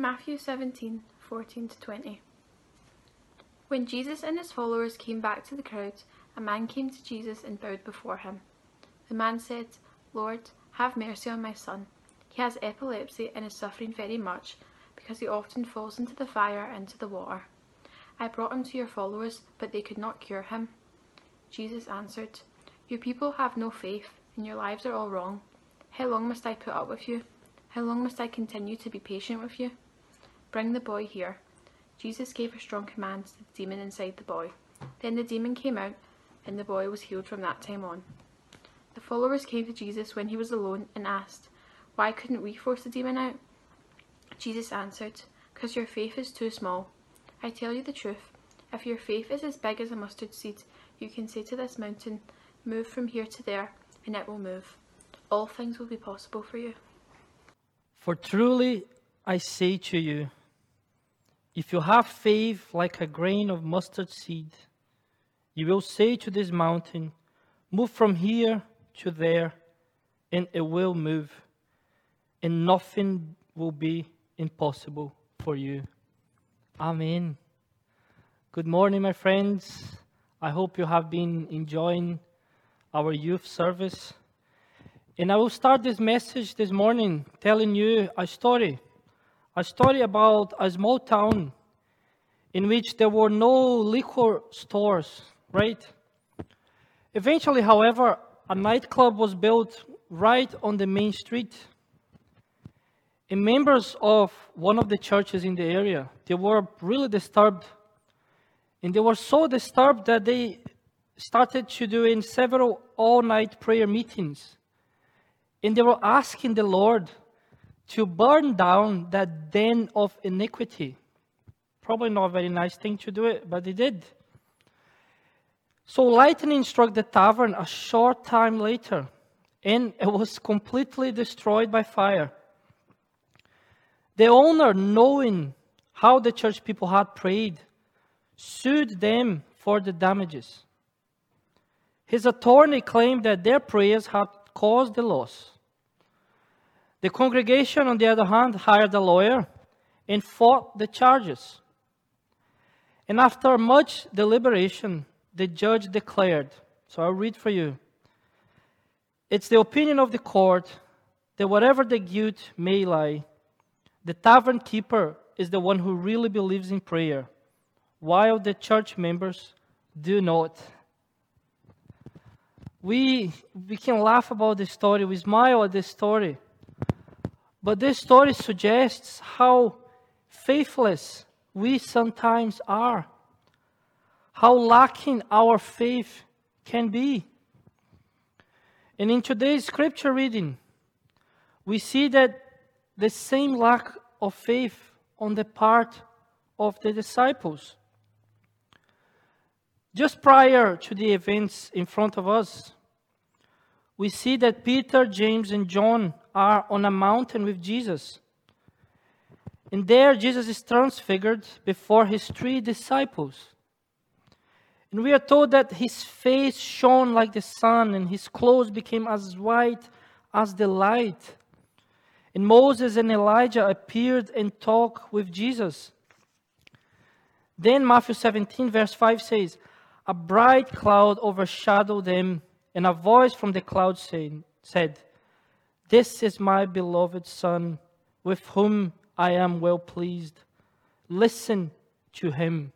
Matthew 17 14 to 20. When Jesus and his followers came back to the crowd, a man came to Jesus and bowed before him. The man said, Lord, have mercy on my son. He has epilepsy and is suffering very much because he often falls into the fire and into the water. I brought him to your followers, but they could not cure him. Jesus answered, Your people have no faith, and your lives are all wrong. How long must I put up with you? How long must I continue to be patient with you? Bring the boy here. Jesus gave a strong command to the demon inside the boy. Then the demon came out, and the boy was healed from that time on. The followers came to Jesus when he was alone and asked, Why couldn't we force the demon out? Jesus answered, Because your faith is too small. I tell you the truth. If your faith is as big as a mustard seed, you can say to this mountain, Move from here to there, and it will move. All things will be possible for you. For truly I say to you, if you have faith like a grain of mustard seed, you will say to this mountain, Move from here to there, and it will move, and nothing will be impossible for you. Amen. Good morning, my friends. I hope you have been enjoying our youth service. And I will start this message this morning telling you a story. A story about a small town in which there were no liquor stores, right? Eventually, however, a nightclub was built right on the main street. And members of one of the churches in the area, they were really disturbed. And they were so disturbed that they started to do in several all-night prayer meetings. And they were asking the Lord to burn down that den of iniquity. Probably not a very nice thing to do it, but they did. So lightning struck the tavern a short time later, and it was completely destroyed by fire. The owner, knowing how the church people had prayed, sued them for the damages. His attorney claimed that their prayers had caused the loss. The congregation, on the other hand, hired a lawyer and fought the charges. And after much deliberation, the judge declared so I'll read for you. It's the opinion of the court that whatever the guilt may lie, the tavern keeper is the one who really believes in prayer, while the church members do not. We, we can laugh about this story, we smile at this story. But this story suggests how faithless we sometimes are, how lacking our faith can be. And in today's scripture reading, we see that the same lack of faith on the part of the disciples. Just prior to the events in front of us, we see that Peter, James, and John are on a mountain with Jesus. And there, Jesus is transfigured before his three disciples. And we are told that his face shone like the sun, and his clothes became as white as the light. And Moses and Elijah appeared and talked with Jesus. Then Matthew 17, verse 5 says, A bright cloud overshadowed them, and a voice from the cloud said, This is my beloved Son, with whom I am well pleased. Listen to him.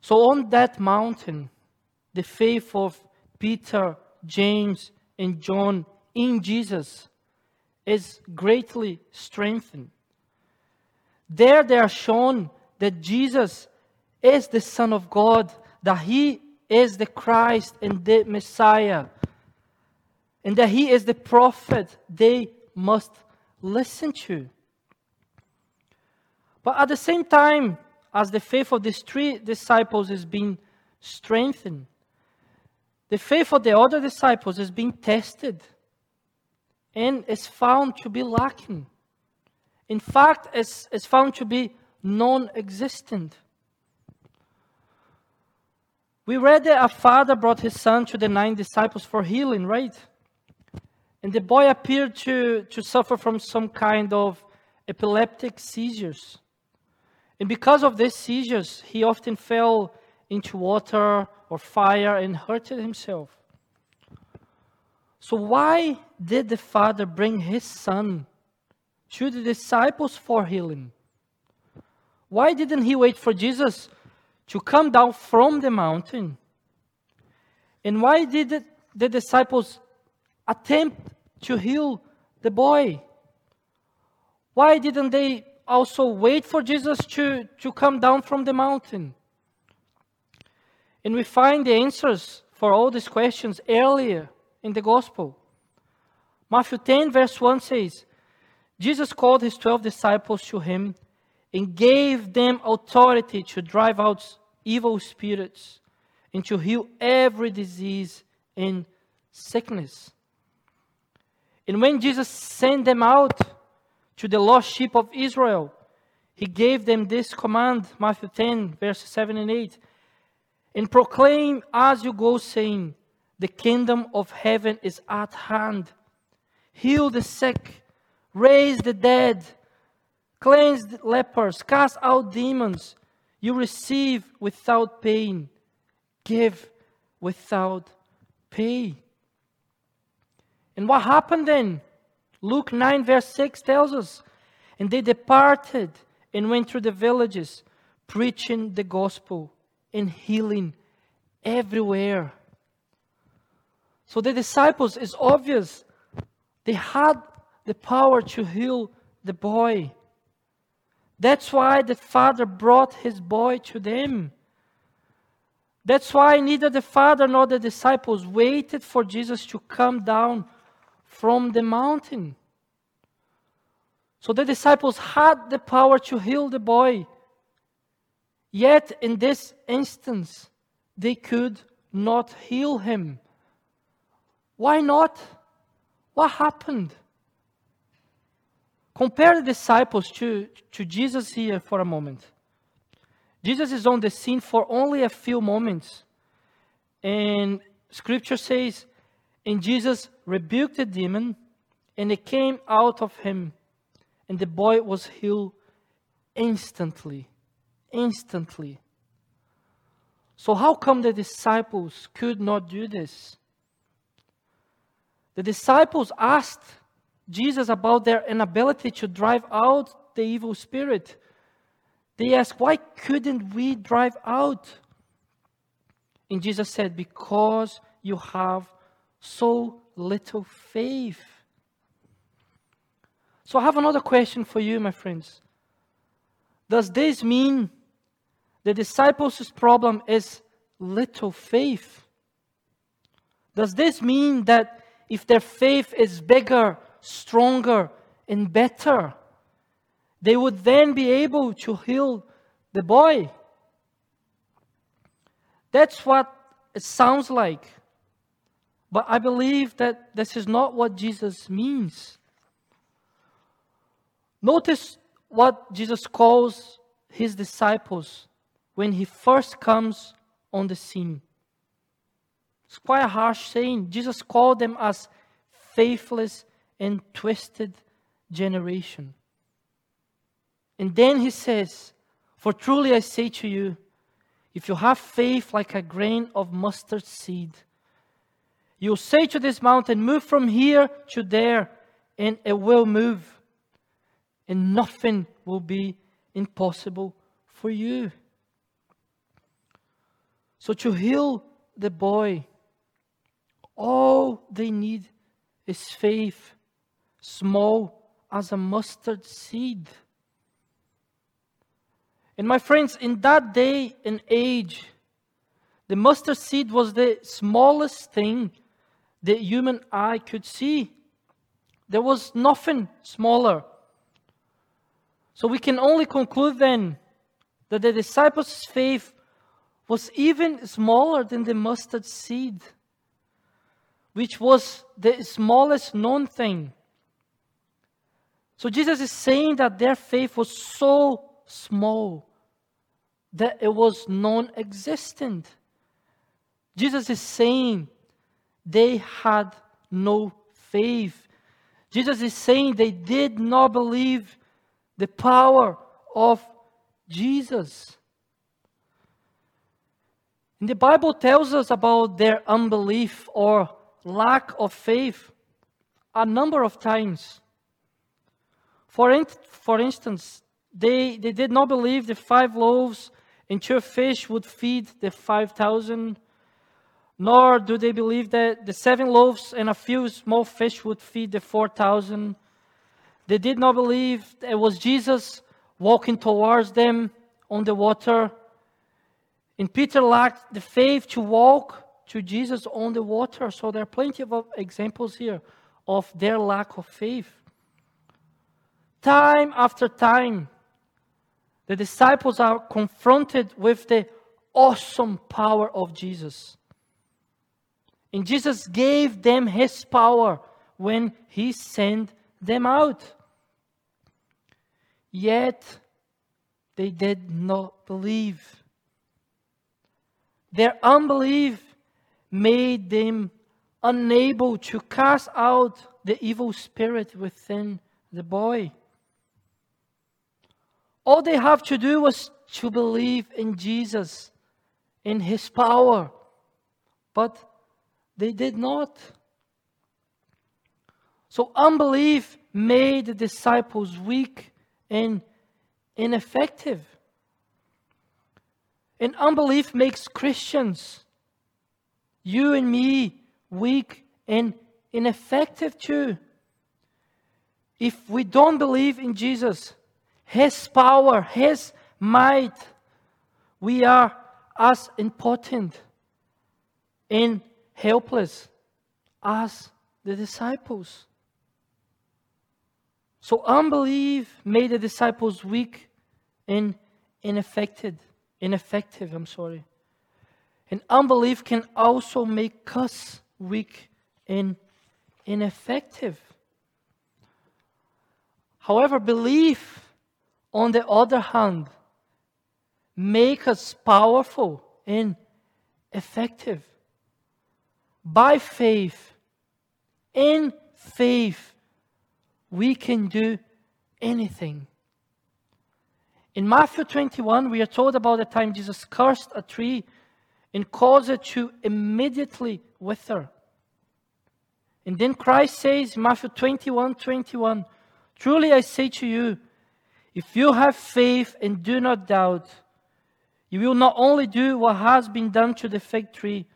So on that mountain, the faith of Peter, James, and John in Jesus is greatly strengthened. There they are shown that Jesus is the Son of God, that He is the Christ and the Messiah, and that He is the prophet they must listen to. But at the same time, as the faith of these three disciples is being strengthened, the faith of the other disciples is being tested and is found to be lacking. In fact, is, is found to be non existent. We read that a father brought his son to the nine disciples for healing, right? And the boy appeared to, to suffer from some kind of epileptic seizures. And because of these seizures, he often fell into water or fire and hurted himself. So, why did the Father bring his Son to the disciples for healing? Why didn't he wait for Jesus to come down from the mountain? And why did the disciples attempt to heal the boy? Why didn't they also wait for Jesus to, to come down from the mountain? And we find the answers for all these questions earlier in the gospel. Matthew 10, verse 1 says, Jesus called his 12 disciples to him and gave them authority to drive out evil spirits and to heal every disease and sickness. And when Jesus sent them out to the lost sheep of Israel, he gave them this command, Matthew 10, verses 7 and 8. And proclaim as you go, saying, The kingdom of heaven is at hand. Heal the sick, raise the dead, cleanse the lepers, cast out demons. You receive without pain, give without pay. And what happened then? Luke 9, verse 6 tells us, And they departed and went through the villages, preaching the gospel and healing everywhere. So the disciples, it's obvious, they had the power to heal the boy. That's why the father brought his boy to them. That's why neither the father nor the disciples waited for Jesus to come down from the mountain. So the disciples had the power to heal the boy. Yet in this instance, they could not heal him. Why not? What happened? Compare the disciples to, to Jesus here for a moment. Jesus is on the scene for only a few moments. And scripture says and Jesus rebuked the demon, and it came out of him, and the boy was healed instantly. Instantly. So, how come the disciples could not do this? The disciples asked Jesus about their inability to drive out the evil spirit. They asked, Why couldn't we drive out? And Jesus said, Because you have so little faith. So I have another question for you, my friends. Does this mean the disciples' problem is little faith? Does this mean that if their faith is bigger, stronger, and better, they would then be able to heal the boy? That's what it sounds like. But I believe that this is not what Jesus means. Notice what Jesus calls his disciples when he first comes on the scene. It's quite a harsh saying. Jesus called them as faithless and twisted generation. And then he says, For truly I say to you, if you have faith like a grain of mustard seed, You'll say to this mountain, Move from here to there, and it will move. And nothing will be impossible for you. So, to heal the boy, all they need is faith, small as a mustard seed. And my friends, in that day and age, the mustard seed was the smallest thing the human eye could see. There was nothing smaller. So we can only conclude then that the disciples' faith was even smaller than the mustard seed, which was the smallest known thing. So Jesus is saying that their faith was so small that it was non existent. Jesus is saying they had no faith. Jesus is saying they did not believe the power of Jesus. And the Bible tells us about their unbelief or lack of faith a number of times. For, in, for instance, they, they did not believe the five loaves and two fish would feed the 5,000, nor do they believe that the seven loaves and a few small fish would feed the 4,000. They did not believe it was Jesus walking towards them on the water. And Peter lacked the faith to walk to Jesus on the water. So there are plenty of examples here of their lack of faith. Time after time, the disciples are confronted with the awesome power of Jesus. And Jesus gave them his power when he sent them out. Yet they did not believe. Their unbelief made them unable to cast out the evil spirit within the boy. All they have to do was to believe in Jesus, in his power. But they did not. So unbelief made the disciples weak and ineffective. And unbelief makes Christians, you and me, weak and ineffective too. If we don't believe in Jesus, His power, His might, we are as important and helpless as the disciples. So unbelief made the disciples weak and ineffective. Ineffective, I'm sorry. And unbelief can also make us weak and ineffective. However, belief, on the other hand, make us powerful and effective. By faith, in faith, we can do anything. In Matthew 21, we are told about the time Jesus cursed a tree and caused it to immediately wither. And then Christ says, Matthew 21 21, Truly I say to you, if you have faith and do not doubt, you will not only do what has been done to the fig tree,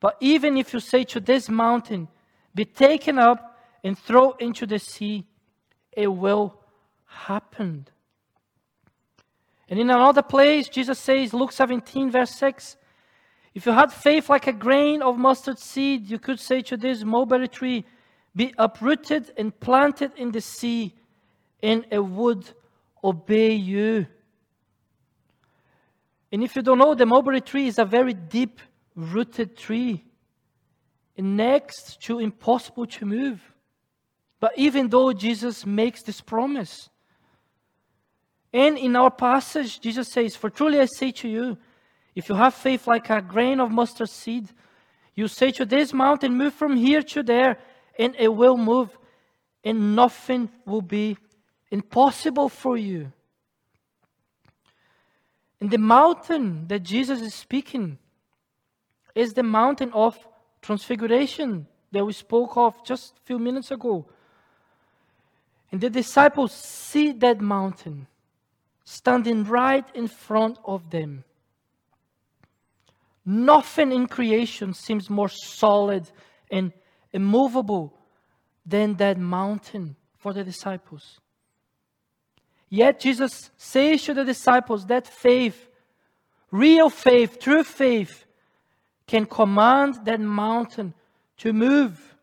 but even if you say to this mountain, Be taken up and thrown into the sea, it will happen. And in another place, Jesus says, Luke 17, verse 6, if you had faith like a grain of mustard seed, you could say to this mulberry tree, Be uprooted and planted in the sea, and it would obey you. And if you don't know, the mulberry tree is a very deep rooted tree, next to impossible to move. But even though Jesus makes this promise, and in our passage, Jesus says, For truly I say to you, if you have faith like a grain of mustard seed, you say to this mountain, Move from here to there, and it will move, and nothing will be impossible for you. And the mountain that Jesus is speaking is the mountain of transfiguration that we spoke of just a few minutes ago. And the disciples see that mountain standing right in front of them. Nothing in creation seems more solid and immovable than that mountain for the disciples. Yet Jesus says to the disciples that faith, real faith, true faith, can command that mountain to move.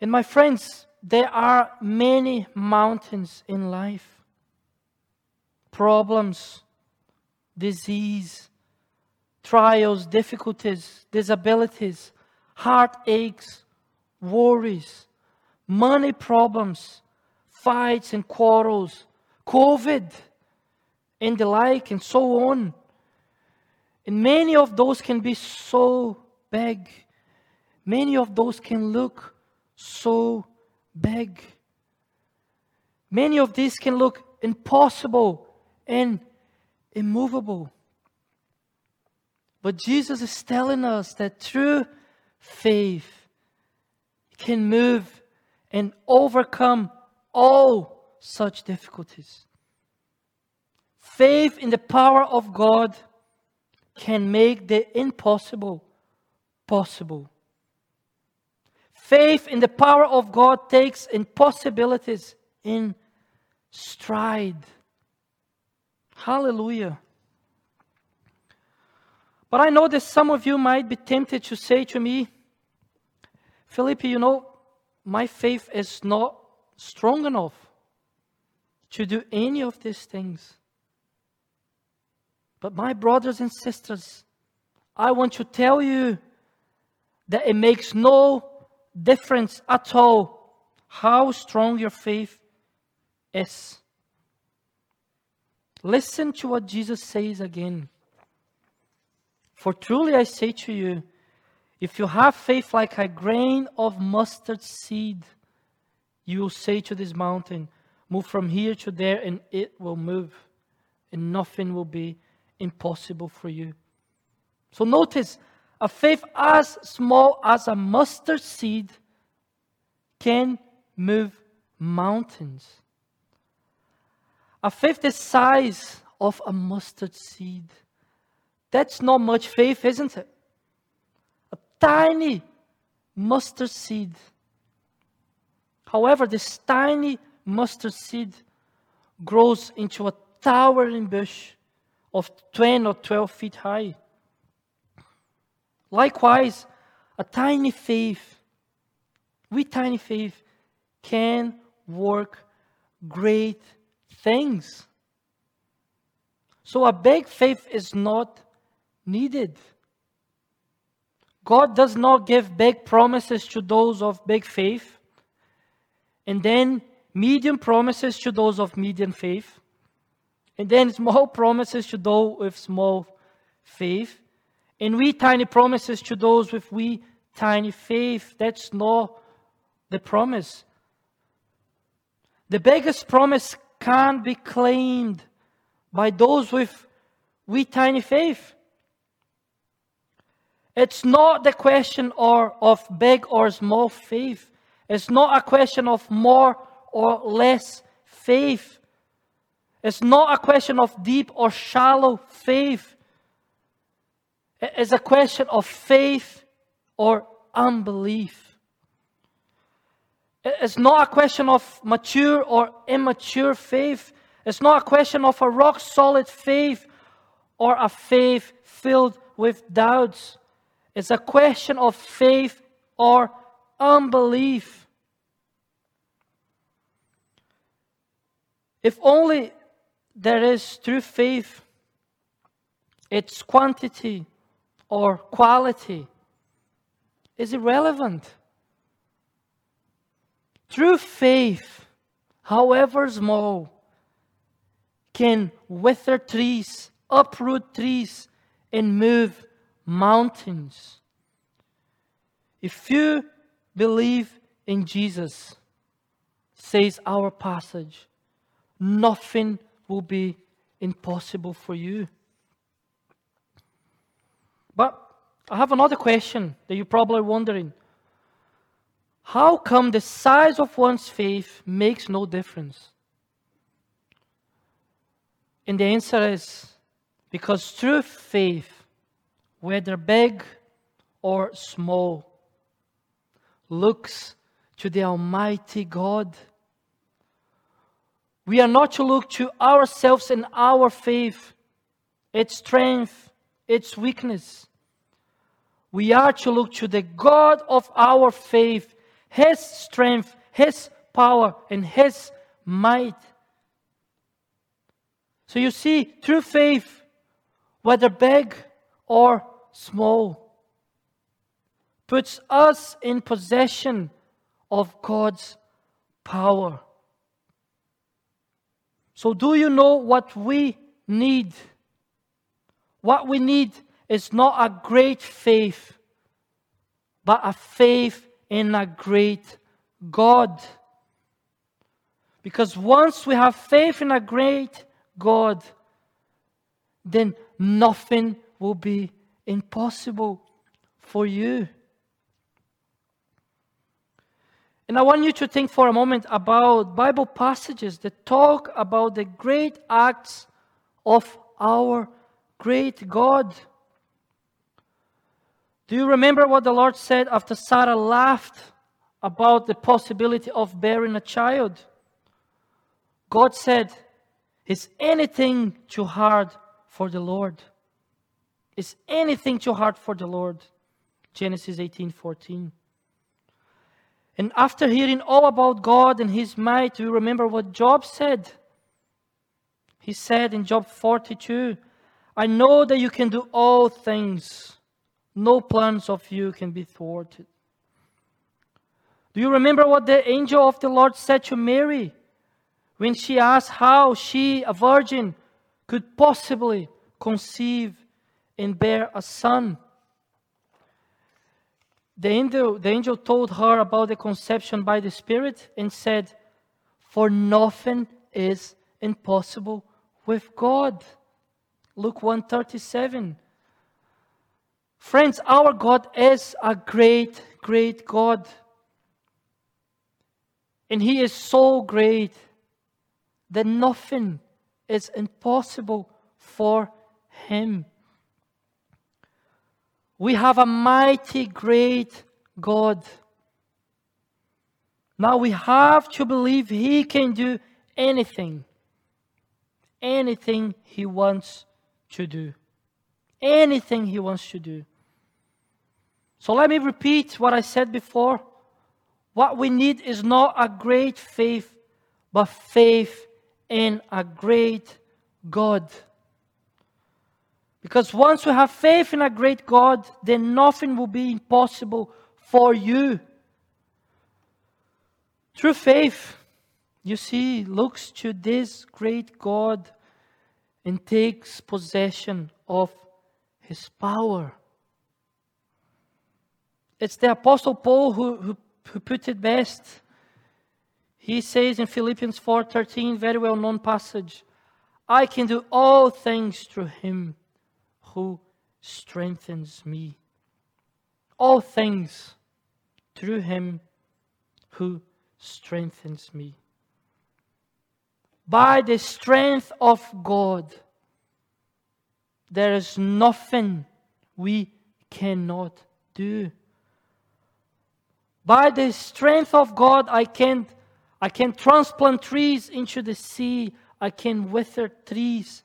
And my friends, there are many mountains in life problems, disease, trials, difficulties, disabilities, heartaches, worries, money problems, fights and quarrels, COVID, and the like, and so on. And many of those can be so big. Many of those can look so big. Many of these can look impossible and immovable. But Jesus is telling us that through faith, can move and overcome all such difficulties. Faith in the power of God can make the impossible possible. Faith in the power of God takes impossibilities in stride. Hallelujah. But I know that some of you might be tempted to say to me, Philip, you know, my faith is not strong enough to do any of these things. But, my brothers and sisters, I want to tell you that it makes no difference at all how strong your faith is. Listen to what Jesus says again. For truly I say to you, if you have faith like a grain of mustard seed, you will say to this mountain, Move from here to there, and it will move, and nothing will be impossible for you. So notice, a faith as small as a mustard seed can move mountains. A faith the size of a mustard seed. That's not much faith, isn't it? A tiny mustard seed. However, this tiny mustard seed grows into a towering bush of 10 or 12 feet high. Likewise, a tiny faith, with tiny faith, can work great things. So a big faith is not needed. God does not give big promises to those of big faith, and then medium promises to those of medium faith, and then small promises to those with small faith, and wee tiny promises to those with wee tiny faith. That's not the promise. The biggest promise can't be claimed by those with wee tiny faith. It's not the question or of big or small faith. It's not a question of more or less faith. It's not a question of deep or shallow faith. It's a question of faith or unbelief. It's not a question of mature or immature faith. It's not a question of a rock solid faith or a faith filled with doubts. It's a question of faith or unbelief. If only there is true faith, its quantity or quality is irrelevant. True faith, however small, can wither trees, uproot trees, and move mountains. If you believe in Jesus, says our passage, nothing will be impossible for you. But I have another question that you're probably wondering. How come the size of one's faith makes no difference? And the answer is because true faith whether big or small, looks to the Almighty God. We are not to look to ourselves and our faith, its strength, its weakness. We are to look to the God of our faith, His strength, His power, and His might. So you see, through faith, whether big or small, puts us in possession of God's power. So, do you know what we need? What we need is not a great faith, but a faith in a great God. Because once we have faith in a great God, then nothing will be impossible for you. And I want you to think for a moment about Bible passages that talk about the great acts of our great God. Do you remember what the Lord said after Sarah laughed about the possibility of bearing a child? God said, Is anything too hard for the Lord? Is anything too hard for the Lord? Genesis 18 14. And after hearing all about God and His might, we remember what Job said. He said in Job 42, I know that you can do all things. No plans of you can be thwarted. Do you remember what the angel of the Lord said to Mary when she asked how she, a virgin, could possibly conceive and bear a son? The angel, the angel told her about the conception by the Spirit and said, For nothing is impossible with God. Luke 137. Friends, our God is a great, great God. And He is so great that nothing is impossible for Him. We have a mighty, great God. Now we have to believe He can do anything, anything He wants to do. Anything He wants to do. So let me repeat what I said before. What we need is not a great faith, but faith in a great God. Because once we have faith in a great God, then nothing will be impossible for you. Through faith, you see, looks to this great God and takes possession of his power. It's the Apostle Paul who, who, who put it best. He says in Philippians 4:13, very well known passage, I can do all things through him who strengthens me. All things through him who strengthens me. By the strength of God, there is nothing we cannot do. By the strength of God, I can, I can transplant trees into the sea. I can wither trees.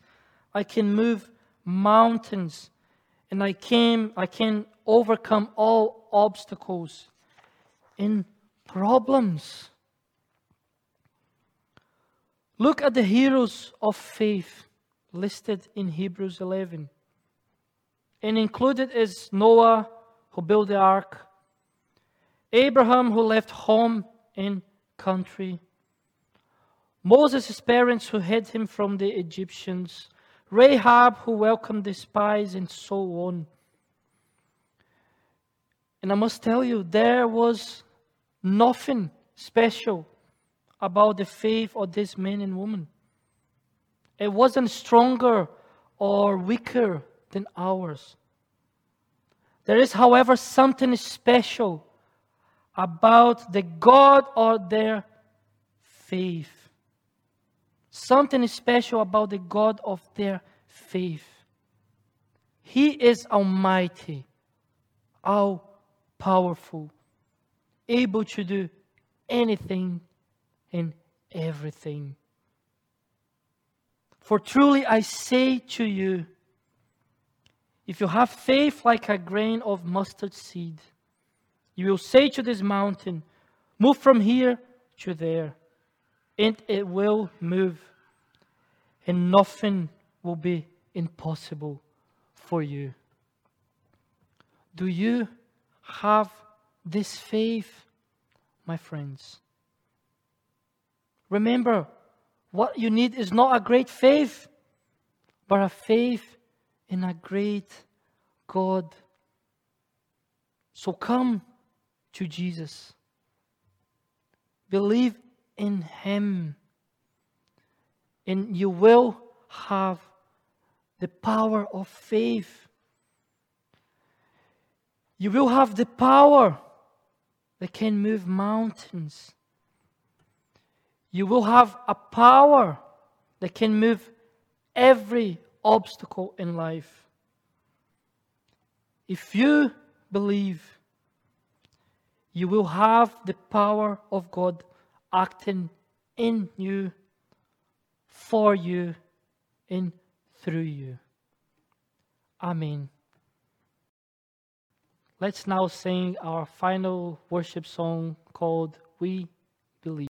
I can move mountains, and I can, I can overcome all obstacles and problems. Look at the heroes of faith listed in Hebrews 11. And included is Noah, who built the ark, Abraham, who left home and country, Moses' parents, who hid him from the Egyptians, Rahab, who welcomed the spies, and so on. And I must tell you, there was nothing special about the faith of this man and woman. It wasn't stronger or weaker than ours. There is, however, something special about the God of their faith. Something special about the God of their faith. He is almighty, all powerful, able to do anything and everything. For truly I say to you, if you have faith like a grain of mustard seed, you will say to this mountain, Move from here to there, and it will move, and nothing will be impossible for you. Do you have this faith, my friends? Remember, what you need is not a great faith, but a faith in a great God. So come to Jesus. Believe in Him. and you will have the power of faith. You will have the power that can move mountains. You will have a power that can move every obstacle in life. If you believe, you will have the power of God acting in you, for you, in through you. Amen. Let's now sing our final worship song called We Believe.